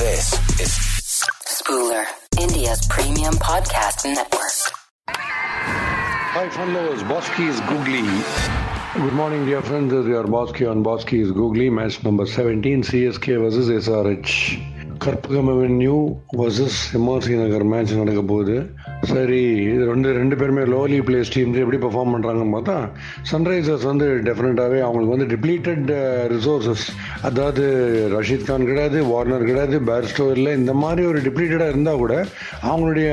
This is Spooler, India's premium podcast network. Hi, fun lovers. Bosky is googly. Good morning, dear friends. This is your Bosky on Bosky is googly. Match number 17, CSK versus SRH. Karpagam avenue versus MRC Nagar match நடக்க போகுது. சரி இது ரெண்டு ரெண்டு பேருமே lowly placed teams எப்படி perform பண்ணுறாங்கன்னு பார்த்தா சன்ரைசர்ஸ் வந்து டெஃபினட்டாகவே அவங்களுக்கு வந்து டிப்ளீட்டட் ரிசோர்ஸஸ் uh, அதாவது ரஷீத் கான் கிடையாது வார்னர் கிடையாது பேர்ஸ்டோ இல்லை இந்த மாதிரி ஒரு டிப்ளீட்டடாக இருந்தால் கூட அவங்களுடைய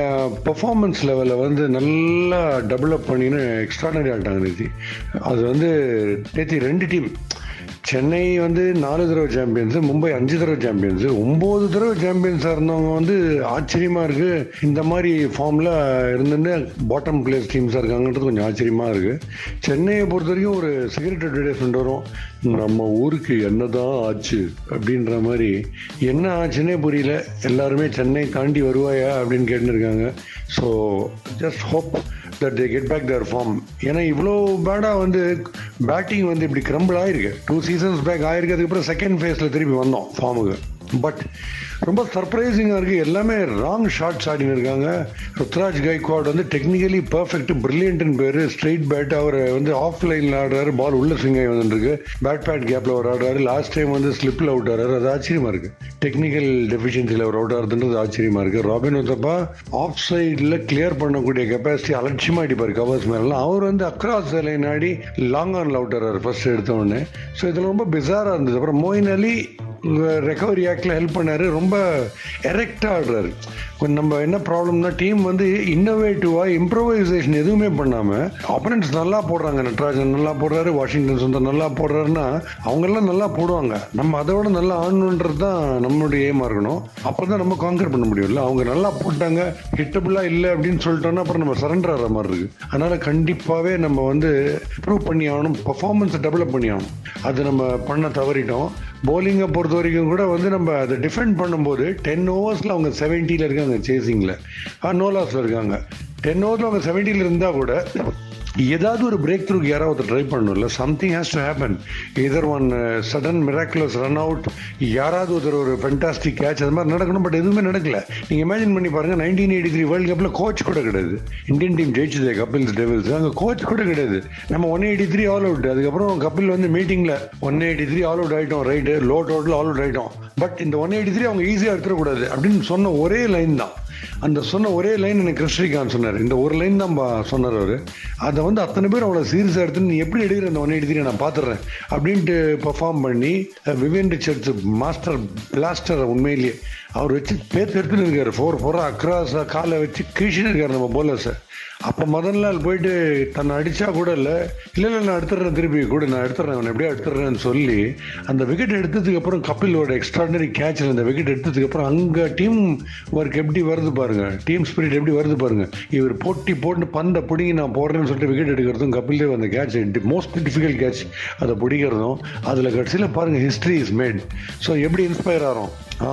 பெர்ஃபார்மன்ஸ் லெவலில் வந்து நல்லா டெவலப் பண்ணின்னு எக்ஸ்ட்ராடனரி ஆகிட்டாங்க நேத்தி அது வந்து நேத்தி ரெண்டு டீம் சென்னை வந்து நாலு தடவை சாம்பியன்ஸ் மும்பை அஞ்சு தடவை சாம்பியன்ஸ் ஒம்பது தடவை சாம்பியன்ஸாக இருந்தவங்க வந்து ஆச்சரியமாக இருக்குது இந்த மாதிரி ஃபார்மில் இருந்துன்னு பாட்டம் பிளேஸ் டீம்ஸாக இருக்காங்கன்றது கொஞ்சம் ஆச்சரியமாக இருக்குது சென்னையை பொறுத்த வரைக்கும் ஒரு சிகரெட் அட்வர்டைஸ்மெண்ட் வரும். நம்ம ஊருக்கு என்னதான் ஆச்சு அப்படின்ற மாதிரி என்ன ஆச்சுன்னே புரியல. எல்லாருமே சென்னை தாண்டி வருவாயா அப்படின்னு கேட்டுருக்காங்க. So just hope that they get back their form ஏன்னா இவ்வளோ பேடாக வந்து பேட்டிங் வந்து இப்படி கிரம்பிள் ஆயிருக்கு. டூ சீசன்ஸ் பேக் ஆயிருக்கு அதுக்கப்புறம் செகண்ட் ஃபேஸில் திருப்பி வந்தோம் ஃபார்முக்கு பட் ரொம்ப சர்ப்ரைசிங்காக இருக்குது எல்லாமே ராங் ஷாட்ஸ் ஆடின்னு இருக்காங்க. ருத்ராஜ் கைக்வாட் வந்து டெக்னிக்கலி பர்ஃபெக்ட் பிரில்லியன்ட்னு பேர். ஸ்ட்ரெயிட் பேட் அவர் வந்து ஆஃப் லைனில் ஆடுறாரு. பால் உள்ள ஸ்விங் ஆகி வந்துருக்கு பேட் பேட் கேப்பில் அவர் ஆடுறாரு. லாஸ்ட் டைம் வந்து ஸ்லிப்பில் அவுட் ஆடுறாரு அது ஆச்சரியமாக இருக்குது டெக்னிக்கல் டெஃபிஷியன்சியில் அவர் அவுட் ஆடுறதுன்றது ஆச்சரியமாக இருக்குது ராபின் உத்தப்பா ஆஃப் சைடில் கிளியர் பண்ணக்கூடிய கெப்பாசிட்டி அலட்சியமாக அடிப்பார் கவர்ஸ் மேலாம் அவர் வந்து அக்ராஸ் லைன் ஆடி லாங் ஆனில் அவுட் ஆடுறாரு ஃபர்ஸ்ட் எடுத்த உடனே. ஸோ இதில் ரொம்ப பிசாராக இருந்தது. அப்புறம் மோயின் அலி ரெக்கவரி ஆக்டில் ஹெல்ப் பண்ணார். ரொம்ப எரெக்டாக ஆடுறாரு கொஞ்சம் நம்ம என்ன ப்ராப்ளம்னா டீம் வந்து இன்னோவேட்டிவாக இம்ப்ரோவைசேஷன் எதுவுமே பண்ணாமல் ஆப்பனன்ட்ஸ் நல்லா போடுறாங்க. நட்ராஜன் நல்லா போடுறாரு வாஷிங்டன் சுந்தர் நல்லா போடுறாருன்னா அவங்கெல்லாம் நல்லா போடுவாங்க. நம்ம அதை விட நல்லா ஆடணுன்றது தான் நம்மளுடைய ஏமா இருக்கணும். அப்போ தான் நம்ம காங்கர் பண்ண முடியும்ல அவங்க நல்லா போட்டாங்க ஹிட்டபுளாக இல்லை அப்படின்னு சொல்லிட்டோன்னா அப்புறம் நம்ம சரண்டர் ஆகிற மாதிரி இருக்குது அதனால் கண்டிப்பாகவே நம்ம வந்து இம்ப்ரூவ் பண்ணி ஆகணும் பர்ஃபார்மன்ஸை டெவலப் பண்ணி ஆகணும். அது நம்ம பண்ண தவறிட்டோம். போலிங்கை பொறுத்த வரைக்கும் கூட வந்து நம்ம அதை டிஃபெண்ட் பண்ணும்போது டென் ஓவர்ஸில் அவங்க செவன்ட்டியில் இருக்காங்க சேசிங்கில் நோ லாஸில் இருக்காங்க. டென் ஓவரில் அவங்க செவன்ட்டியில் இருந்தால் கூட ஏதாவது ஒரு பிரேக் த்ரூக்கு யாராவது ட்ரை பண்ணணும்ல something has to happen either one sudden miraculous run out யாராவது ஒருத்தர் ஒரு ஃபென்டாஸ்டிக் கேட்ச் அது மாதிரி நடக்கணும் பட் எதுவுமே நடக்கல. நீங்கள் இமேஜின் பண்ணி பாருங்க நைன்டீன் எயிட்டி த்ரீ வேர்ல்டு கப்பில் கோச் கூட கிடையாது. இந்தியன் டீம் ஜெயிச்சது கபில்ஸ் டெவில்ஸ். அங்கே கோச் கூட கிடையாது. நம்ம one eighty three all out அதுக்கப்புறம் கபில் வந்து மீட்டிங்கில் one eighty three all out ஆகிட்டோம் right low total all out ஆகிட்டோம் பட் இந்த ஒன் எயிட்டி த்ரீ அவங்க ஈஸியாக எடுத்துடக்கூடாது அப்படின்னு சொன்ன ஒரே லைன் தான். அந்த சொன்ன ஒரே லைன் எனக்கு கிருஷ்ணிகாந்த் சொன்னார். இந்த ஒரு லைன் தான் சொன்னார் அவர். அதை வந்து அத்தனை பேர் அவ்வளோ சீரியஸாக எடுத்து நீ எப்படி எடுக்கிற அந்த ஒன் எயிட்டி நான் பார்த்துறேன் அப்படின்ட்டு பர்ஃபார்ம் பண்ணி விவேன் ரிச்சர்ட்ஸ் மாஸ்டர் பிளாஸ்டர் உண்மையிலேயே. அவர் வச்சு பேத்து எடுத்துன்னு இருக்காரு. ஃபோர் ஃபோராக அக்ராஸாக காலை வச்சு கீழ்ச்சின்னு இருக்காரு நம்ம போலர்ஸை அப்போ முதல் நாள் போயிட்டு தன்னை அடித்தா கூட இல்லை. இல்லை இல்லை நான் எடுத்துடுறேன் திருப்பி கூட நான் எடுத்துடுறேன் அவனை எப்படியா எடுத்துடுறேன்னு சொல்லி அந்த விக்கெட் எடுத்ததுக்கு அப்புறம் கபிலோட எக்ஸ்ட்ராடனரி கேட்சில் அந்த விக்கெட் எடுத்ததுக்கு அப்புறம் அங்கே டீம் ஒர்க் எப்படி வருது பாருங்க. டீம் ஸ்பிரிட் எப்படி வருது பாருங்க. இவர் போட்டி போட்டு பந்தை பிடிங்கி நான் போடுறேன்னு சொல்லிட்டு விக்கெட் எடுக்கிறதும் கபில் தேவ் அந்த கேட்ச் மோஸ்ட் டிஃபிகல்ட் கேட்ச் அதை பிடிக்கிறதும் அதில் கடைசியில் பாருங்கள் ஹிஸ்ட்ரி இஸ் மேட் ஸோ எப்படி இன்ஸ்பயர் ஆகிறோம் ஆ.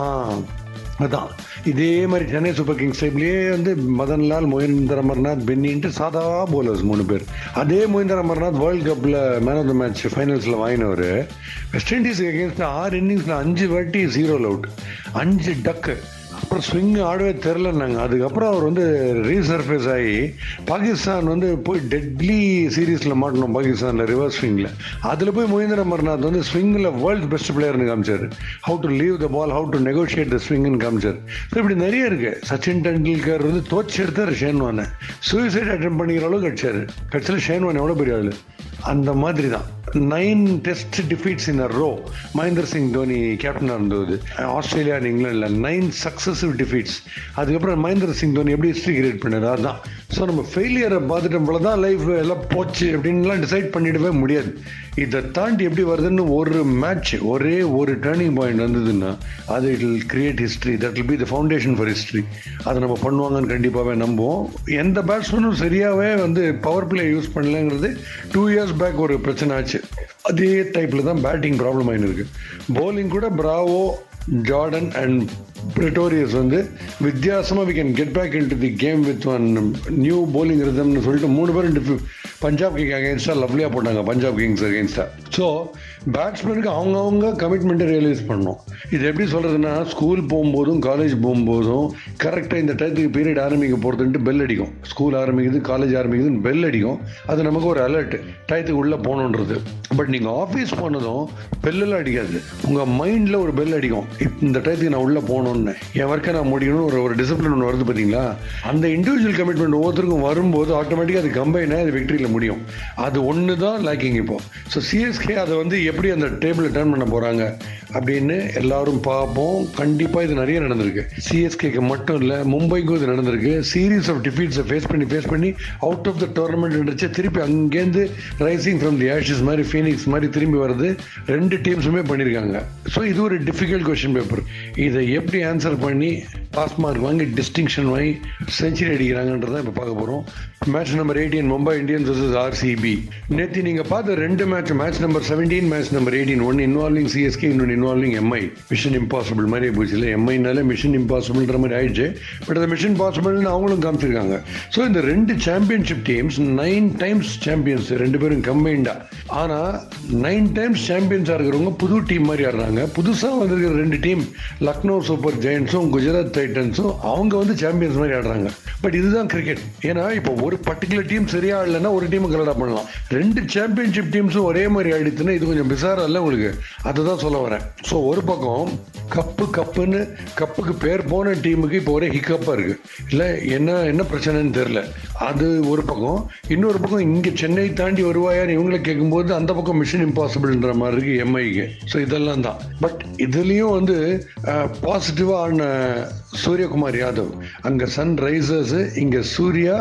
அதான். இதே மாதிரி சென்னை சூப்பர் கிங்ஸ் டைப்லேயே வந்து மதன்லால் மொஹிந்தர் அமர்நாத் பென்னின்ட்டு சாதா போலர்ஸ் மூணு பேர். அதே மொஹிந்தர் அமர்நாத் வேர்ல்டு கப்பில் மேன் ஆஃப் த மேட்ச் ஃபைனல்ஸில் வாங்கினவர். வெஸ்ட் இண்டீஸுக்கு அகேன்ஸ்ட் ஆறு இன்னிங்ஸில் அஞ்சு வாட்டி ஜீரோ அவுட் அஞ்சு டக்கு அப்புறம் ஸ்விங் ஆடவே தெரிலன்னாங்க அதுக்கப்புறம் அவர் வந்து ரீசர்ஃபேஸ் ஆகி பாகிஸ்தான் வந்து போய் டெட்லி சீரீஸில் மாட்டணும் பாகிஸ்தானில் ரிவர்ஸ் ஸ்விங்கில் அதில் போய் மொஹிந்திர அமர்நாத் வந்து ஸ்விங்கில் வேர்ல்டு பெஸ்ட் பிளேயர்னு காமிச்சார். How to leave the ball how to negotiate the ஸ்விங்னு காமிச்சார். ஸோ இப்படி நிறைய இருக்குது சச்சின் டெண்டுல்கர் வந்து தோச்செடுத்தார் ஷேன்வானை சூசைட் அட்டம் பண்ணிக்கிற அளவுக்கு அடிச்சார் கட்சியில் ஷேன்வான் எவ்வளோ பெரிய ஆள்? அந்த மாதிரி தான். Nine test defeats in a row Mahendra Singh Dhoni கேப்டனாக இருந்தது. ஆஸ்திரேலியா அண்ட் இங்கிலாண்டில் நைன் சக்ஸஸ் சக்ஸசிவ் டிஃபீட்ஸ் அதுக்கப்புறம் மகேந்திர சிங் தோனி எப்படி ஹிஸ்ட்ரி கிரியேட் பண்ணார்? அதுதான் ஸோ நம்ம ஃபெயிலியரை பார்த்துட்டோம்ல போல தான் லைஃப் எல்லாம் போச்சு அப்படின்லாம் டிசைட் பண்ணிடவே முடியாது. இதை தாண்டி எப்படி வருதுன்னு ஒரு மேட்ச் ஒரே ஒரு டேர்னிங் பாயிண்ட் வந்ததுன்னா அது it will create history that will be the foundation for history அதை நம்ம பண்ணுவாங்கன்னு கண்டிப்பாகவே நம்புவோம். எந்த பேட்ஸ்மேனும் சரியாகவே வந்து பவர் பிளே யூஸ் பண்ணலங்கிறது டூ இயர்ஸ் பேக் ஒரு பிரச்சனை ஆச்சு. அதே டைப்பில் தான் பேட்டிங் ப்ராப்ளம் ஆயின்னு இருக்கு. கூட பிராவோ ஜார்டன் அண்ட் பிரிட்டோரியஸ் வந்து வித்தியாசமாக we can get back in to the game with one new bowling ரிதம்னு சொல்லிட்டு மூணு பேரும் பஞ்சாப் கிங் அகேன்ஸ்டாக லவ்லியாக போட்டாங்க பஞ்சாப் கிங்ஸ் அகேன்ஸ்டாக ஸோ பேட்ஸ்மேனுக்கு அவங்கவுங்க கமிட்மெண்ட்டை ரியலைஸ் பண்ணணும். இது எப்படி சொல்கிறதுன்னா ஸ்கூல் போகும்போதும் காலேஜ் போகும்போதும் கரெக்டாக இந்த டயத்துக்கு பீரியட் ஆரம்பிக்க போகிறதுன்ட்டு பெல் அடிக்கும். ஸ்கூல் ஆரம்பிக்குது காலேஜ் ஆரம்பிக்குதுன்னு பெல் அடிக்கும். அது நமக்கு ஒரு அலர்ட் டயத்துக்கு உள்ளே போகணுன்றது. பட் நீங்கள் ஆஃபீஸ் போனதும் பெல்லெல்லாம் அடிக்காது. உங்கள் மைண்டில் ஒரு பெல் அடிக்கும். இந்த டயத்துக்கு நான் உள்ளே போகணுன்னு என் ஒர்க்கை நான் முடியணும்னு ஒரு ஒரு டிசிப்ளின் ஒன்று வருது பார்த்தீங்களா அந்த இண்டிவிஜுவல் கமிட்மெண்ட் ஒவ்வொருத்தருக்கும் வரும்போது ஆட்டோமேட்டிக்காக அது கம்பைனாக அது விக்டரியில் முடியும். அது ஒன்று தான் லேக்கிங் இப்போ ஸோ சிஎஸ்கே அதை வந்து எப்படி அந்த டேபிளை டர்ன் பண்ண போகிறாங்க அப்படின்னு எல்லாரும் பார்ப்போம். கண்டிப்பாக இது நிறைய நடந்திருக்கு. சிஎஸ்கேக்கு மட்டும் இல்லை மும்பைக்கும் இது நடந்திருக்கு. சீரீஸ் ஆஃப் டிஃபீட்ஸை ஃபேஸ் பண்ணி ஃபேஸ் பண்ணி அவுட் ஆஃப் த டோர்னமெண்ட் திருப்பி அங்கேருந்து ரைசிங் ஃப்ரம் தி ஆஷஸ் மாதிரி ஃபீனிக்ஸ் மாதிரி திரும்பி வருது ரெண்டு டீம்ஸுமே பண்ணியிருக்காங்க ஸோ இது ஒரு டிஃபிகல்ட் கொஸ்டின் பேப்பர் இதை எப்படி ஆன்சர் பண்ணி பாஸ் மார்க் வாங்கி டிஸ்டிங்ஷன் வாங்கி செஞ்சுரி அடிக்கிறாங்கன்றதை இப்போ பார்க்க போகிறோம் match number eighteen Mumbai Indians versus RCB நேற்று நீங்கள் பார்த்த ரெண்டு match match number seventeen match number eighteen one involving CSK இன்னொன்று இன்வால்விங் எம்ஐ மிஷன் இம்பாசிபிள் மாதிரி போச்சு இல்லை எம்ஐனாலே மிஷன் இம்பாசிபிள்ன்ற மாதிரி ஆயிடுச்சு. பட் அந்த மிஷன் பாசிபிள்னு அவங்களும் காமிச்சிருக்காங்க. ஸோ இந்த ரெண்டு championship teams nine times champions ரெண்டு பேரும் கம்பைண்டா ஆனால் நைன் டைம்ஸ் சாம்பியன்ஸாக இருக்கிறவங்க புது டீம் மாதிரி ஆடுறாங்க. புதுசாக வந்திருக்கிற ரெண்டு டீம் லக்னோ சூப்பர் ஜெயின்ஸும் குஜராத் டைட்டன்ஸும் அவங்க வந்து சாம்பியன்ஸ் மாதிரி ஆடுறாங்க. பட் இதுதான் கிரிக்கெட் ஏன்னா இப்போ ஒரு பர்டிகுலர் டீம் சரியா இல்லைன்னா ஒரு டீம் கலடா பண்ணலாம். ரெண்டு சாம்பியன்ஷிப் டீம்ஸும் ஒரே மாதிரி ஆயிடுச்சுன்னா இது கொஞ்சம் பிசாரா இல்லை உங்களுக்கு. அதுதான் சொல்ல வரேன். ஸோ ஒரு பக்கம் கப்பு கப்புன்னு கப்புக்கு பேர் போன டீமுக்கு இப்போ ஒரே ஹிக்கப்பாக இருக்கு. இல்லை என்ன என்ன பிரச்சனைன்னு தெரில அது ஒரு பக்கம். இன்னொரு பக்கம் இங்கே சென்னை தாண்டி வருவாயான்னு இவங்களை கேட்கும்போது அந்த பக்கம் மிஷின் இம்பாசிபிள்ன்ற மாதிரி இருக்குது எம்ஐக்கு ஸோ இதெல்லாம் தான். பட் இதுலேயும் வந்து பாசிட்டிவாக ஆன சூரியகுமார் யாதவ். அங்கே சன் ரைசர்ஸு இங்கே Surya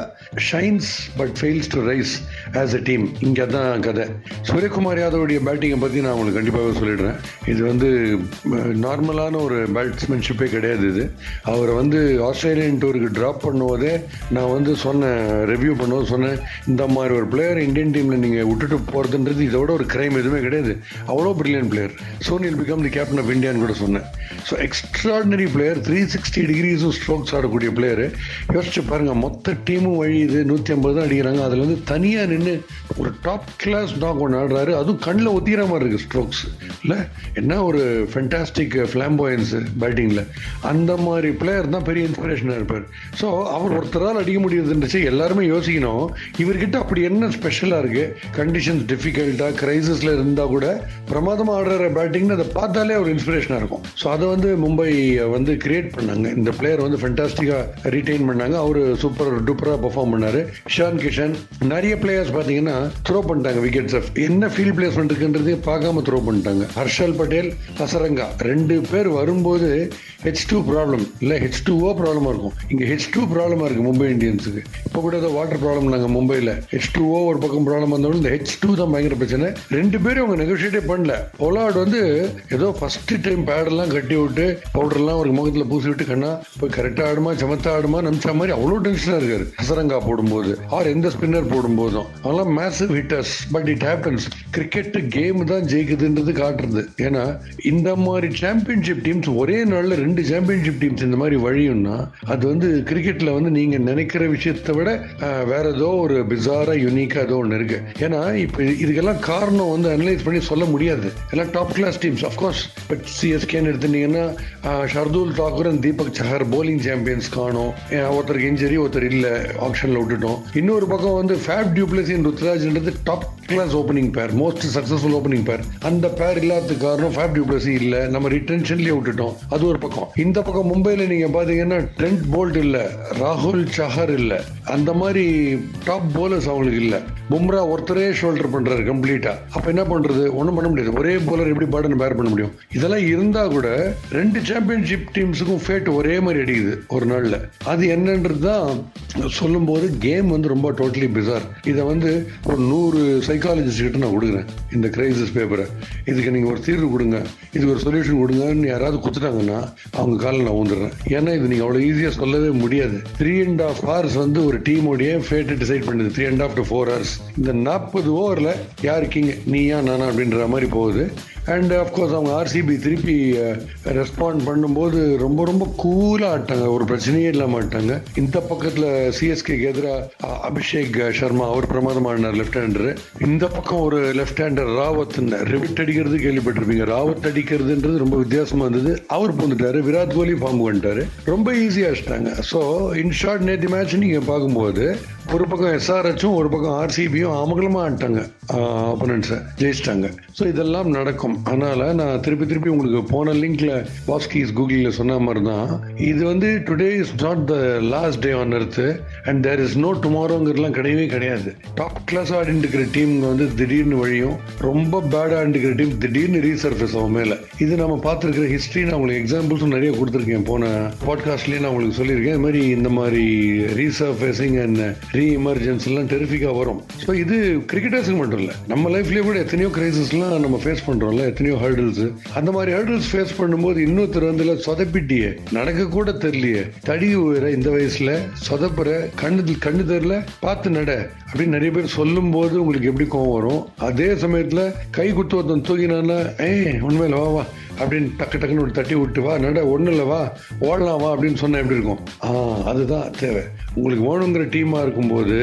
shines but fails to rise as a team இங்கே தான் கதை. சூரியகுமார் யாதவுடைய பேட்டிங்கை பற்றி நான் உங்களுக்கு கண்டிப்பாக சொல்லிடுறேன். இது வந்து நார்மலான ஒரு பேட்ஸ்மேன்ஷிப்பே கிடையாது இது. அவரை வந்து ஆஸ்திரேலியன் டூருக்கு ட்ராப் பண்ணுவதே நான் வந்து சொன்னேன் ரிவ்யூ பண்ணும்போது சொன்னேன். இந்த மாதிரி ஒரு பிளேயர் இந்தியன் டீமில் நீங்கள் விட்டுட்டு போகிறதுன்றது இதோட ஒரு கிரைம் எதுவுமே கிடையாது. அவ்வளோ பிரில்லியன் பிளேயர் சோனியில் பிகம் தி கேப்டன் ஆஃப் இந்தியான்னு கூட சொன்னேன். So extraordinary player three sixty டிகிரிஸும் strokes ஆடக்கூடிய பிளேயர் யோசிச்சு பாருங்கள் மொத்த டீமும் வழியுது நூற்றி ஐம்பது தான் அடிக்கிறாங்க. அதில் வந்து தனியாக நின்று ஒரு டாப் கிளாஸ் டாக் ஒன்று ஆடுறாரு. அதுவும் கண்ணில் ஒத்திக்கிற மாதிரி இருக்குது ஸ்ட்ரோக்ஸ் இல்லை என்ன ஒரு ஃபென்டாஸ்டிக் ஃப்ளாம்போயன்ஸு பேட்டிங்கில் அந்த மாதிரி பிளேயர் தான் பெரிய இன்ஸ்பிரேஷனாக இருப்பார். ஸோ அவர் ஒருத்தரால் அடிக்க முடியுதுன்னுச்சு எல்லாருமே யோசிக்கணும். இவர்கிட்ட அப்படி என்ன ஸ்பெஷலாக இருக்குது கண்டிஷன்ஸ் டிஃபிகல்ட்டாக கிரைசிஸில் இருந்தால் கூட பிரமாதமாக ஆடுற பேட்டிங்னு அதை பார்த்தாலே ஒரு இன்ஸ்பிரேஷனாக இருக்கும். ஸோ அதை வந்து மும்பை வந்து கிரியேட் பண்ணாங்க. இந்த பிளேயர் வந்து ஃபென்டாஸ்டிக்காக ரீட்டைன் பண்ணாங்க. அவர் சூப்பர் டூப்பராக பெர்ஃபார்ம் பண்ணார். ஷான் கிஷன் நிறைய பிளேயர்ஸ் பார்த்தீங்கன்னா த்ரோ பண்ணிட்டாங்க விக்கெட்ஸ் என்ன ஃபீல்ட் பிளேஸ்மெண்ட் இருக்குன்றது பார்க்காம த்ரோ பண்ணிட்டாங்க. ஹர்ஷல் பட்டேல் ஹசரங்கா ரெண்டு பேர் வரும்போது ஹெச் டூ ப்ராப்ளம் இல்லை ஹெச் டூ ஓ ப்ராப்ளமாக இருக்கும். இங்கே ஹெச் டூ ப்ராப்ளமாக இருக்குது மும்பை இந்தியன்ஸுக்கு. இப்போ கூட ஏதோ வாட்டர் ப்ராப்ளம் நாங்கள் மும்பையில். ஹெச் டூ ஓ ஒரு பக்கம் ப்ராப்ளம் வந்தாலும் இந்த ஹெச் டூ தான் பயங்கர பிரச்சனை. ரெண்டு பேரும் அவங்க நெகோஷியேட்டே பண்ணல. பொலாட் வந்து ஏதோ ஃபர்ஸ்ட் டைம் பேடெல்லாம் கட்டி விட்டு பவுடர்லாம் ஒரு முகத்தில் பூசி விட்டு கண்ணா போய் கரெக்டாக ஆடுமா சமத்தா ஆடுமா நினச்ச மாதிரி அவ்வளோ டென்ஷனாக இருக்காரு. ஹசரங்கா போடும்போது ஆர் எந்த ஸ்பின்னர் போடும்போதும் அதெல்லாம் massive hitters but it happens cricket game தான் ஜெயிக்குதுன்றது காட்டுறது. ஏன்னா இந்த மாதிரி சாம்பியன்ஷிப் டீம்ஸ் ஒரே நாளில் ரெண்டு சாம்பியன்ஷிப் டீம்ஸ் இந்த மாதிரி வழியும்னா அது வந்து கிரிக்கெட்டில் வந்து நீங்க நினைக்கிற விஷயத்தை விட வேற ஏதோ ஒரு பிசாரா யூனிக்காக ஏதோ ஒன்று இருக்கு. ஏன்னா இப்போ இதுக்கெல்லாம் காரணம் வந்து அனலைஸ் பண்ணி சொல்ல முடியாது. எல்லாம் top class teams of course but சிஎஸ்கேன்னு எடுத்துட்டீங்கன்னா Shardul Thakur and Deepak Chahar bowling champions காணும். ஒருத்தருக்கு இன்ஜரி ஒருத்தர் இல்ல. ஆப்ஷனில் விட்டுட்டோம். இன்னொரு பக்கம் வந்து Faf du Plessis ருத்ராஜ்ன்றது top class opening pair most successful opening pair. அந்த பேர் இல்லாததுக்கு காரணம் ஃபேப் டியூப்ளசி இல்ல. நம்ம ரிட்டன்ஷன்லயே விட்டுட்டோம். அது ஒரு பக்கம். இந்த பக்கம் மும்பைல நீங்க பாத்தீங்கன்னா ட்ரெண்ட் போல்ட் இல்ல ராகுல் சஹர் இல்ல. அந்த மாதிரி டாப் போலர்ஸ் அவங்களுக்கு இல்ல. பும்ரா ஒருத்தரே ஷோல்டர் பண்றாரு கம்ப்ளீட்டா அப்ப என்ன பண்றது? ஒன்றும் பண்ண முடியாது. ஒரே போலர் எப்படி பாடன் பேர் பண்ண முடியும்? இதெல்லாம் இருந்தா கூட ரெண்டு சாம்பியன்ஷிப் டீம்ஸுக்கும் ஃபேட் ஒரே மாதிரி அடிக்குது ஒரு நாள்ல. அது என்னன்றது தான் சொல்லும்போது கேம் வந்து ரொம்ப டோட்டலி பிசார் இதை வந்து ஒரு நூறு சைக்காலஜிஸ்ட் கிட்ட நான் கொடுக்குறேன். இந்த கிரைசிஸ் பேப்பரை இதுக்கு நீங்கள் ஒரு தீர்வு கொடுங்க இதுக்கு ஒரு சொல்யூஷன் கொடுங்கன்னு யாராவது கொடுத்துட்டாங்கன்னா அவங்க காலில் நான் ஊந்துடுறேன். ஏன்னா இது நீங்கள் அவ்வளோ ஈஸியாக சொல்லவே முடியாது. த்ரீ அண்ட் ஆஃப் ஹவர்ஸ் வந்து ஒரு டீமோடைய ஃபேட்டை டிசைட் பண்ணுது. Three and half to four hours இந்த நாற்பது ஓவரில் யார் கிங் நீயா நானா அப்படின்ற மாதிரி போகுது. அண்ட் அஃப்கோர்ஸ் அவங்க ஆர்சிபி திருப்பி uh, ரெஸ்பாண்ட் பண்ணும்போது ரொம்ப ரொம்ப கூலாக ஆட்டாங்க. ஒரு பிரச்சனையே இல்லாமல் ஆட்டாங்க. இந்த பக்கத்தில் சிஎஸ்கேக்கு எதிராக அபிஷேக் சர்மா அவர் பிரமாதமான லெஃப்ட் ஹேண்டர் இந்த பக்கம் ஒரு லெஃப்ட் ஹேண்டர் ராவத் ரிவிட் அடிக்கிறது கேள்விப்பட்டிருப்பீங்க. ராவத் அடிக்கிறதுன்றது ரொம்ப வித்தியாசமாக இருந்தது. அவர் பூந்துட்டாரு விராட் கோலி ஃபார்ம் பண்ணிட்டாரு. ரொம்ப ஈஸியாக அடிச்சிட்டாங்க ஸோ இன் ஷார்ட் நேற்று மேட்ச் நீங்கள் பார்க்கும்போது ஒரு பக்கம் எஸ்ஆர்ஹெச்சும் ஒரு பக்கம் ஆர்சிபியும் அமகலமாக ஆட்டாங்க. ஆப்போனன்ஸை ஜெயிச்சிட்டாங்க. ஸோ இதெல்லாம் நடக்கும். அதனால நான் திருப்பி திருப்பி உங்களுக்கு போன லிங்க்ல பாஸ்கிஸ் கூகுளில் சொன்ன மாதிரி தான் இது வந்து today is not the last day on earth and there is no டுமாரோங்கிறதுலாம் கிடையவே கிடையாது. டாப் கிளாஸ் ஆடிட்டு இருக்கிற டீம் வந்து திடீர்னு வழியும். ரொம்ப பேட் ஆடிட்டு டீம் திடீர்னு ரீசர்ஃபேஸ் ஆகும் மேலே. இது நம்ம பார்த்துருக்கிற ஹிஸ்ட்ரி நான் உங்களுக்கு எக்ஸாம்பிள்ஸும் நிறைய கொடுத்துருக்கேன். போன பாட்காஸ்ட்லேயே நான் உங்களுக்கு சொல்லியிருக்கேன். இது மாதிரி இந்த மாதிரி ரீசர்ஃபேஸிங் அண்ட் ரீ எமர்ஜென்ஸ் எல்லாம் டெரிஃபிக்காக வரும். ஸோ இது கிரிக்கெட்டர்ஸுக்கு மட்டும் இல்லை நம்ம லைஃப்லேயே கூட எத்தனையோ கிரைசிஸ்லாம் நம்ம ஃபேஸ் பண்ணுறோம்ல எத்தனையோ ஹர்டில்ஸ் அந்த மாதிரி ஹர்டில்ஸ் ஃபேஸ் பண்ணும்போது இன்னொருத்தர் வந்து சொதப்பிட்டியே. நடக்க கூட தெரியலையே. தடி உயர இந்த வயசுல சொதப்புற கண்ணு கண்ணு தெரியல பார்த்து நட அப்படின்னு நிறைய பேர் சொல்லும் போது உங்களுக்கு எப்படி கோவம் வரும்? அதே சமயத்துல கை குத்து ஒருத்தன் தூக்கினான்னா ஏ உண்மையில வா வா. அப்படின்னு டக்கு டக்குன்னு ஒரு தட்டி விட்டு வா நட ஒன்றும் இல்லை வா ஓடலாம் வா அப்படின்னு சொன்னால் எப்படி இருக்கும்? ஆ அதுதான் தேவை. உங்களுக்கு வேணுங்கிற டீமாக இருக்கும்போது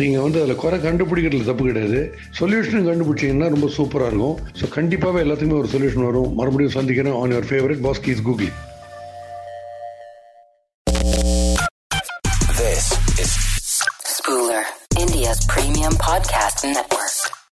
நீங்கள் வந்து அதில் குறை கண்டுபிடிக்கிறதுல தப்பு கிடையாது. சொல்யூஷனும் கண்டுபிடிச்சிங்கன்னா ரொம்ப சூப்பராக இருக்கும். ஸோ கண்டிப்பாகவே எல்லாத்துக்குமே ஒரு சொல்யூஷன் வரும். மறுபடியும் சந்திக்கிறேன் on your favourite பாஸ்கீஸ் googly Spooler, India's premium podcast network.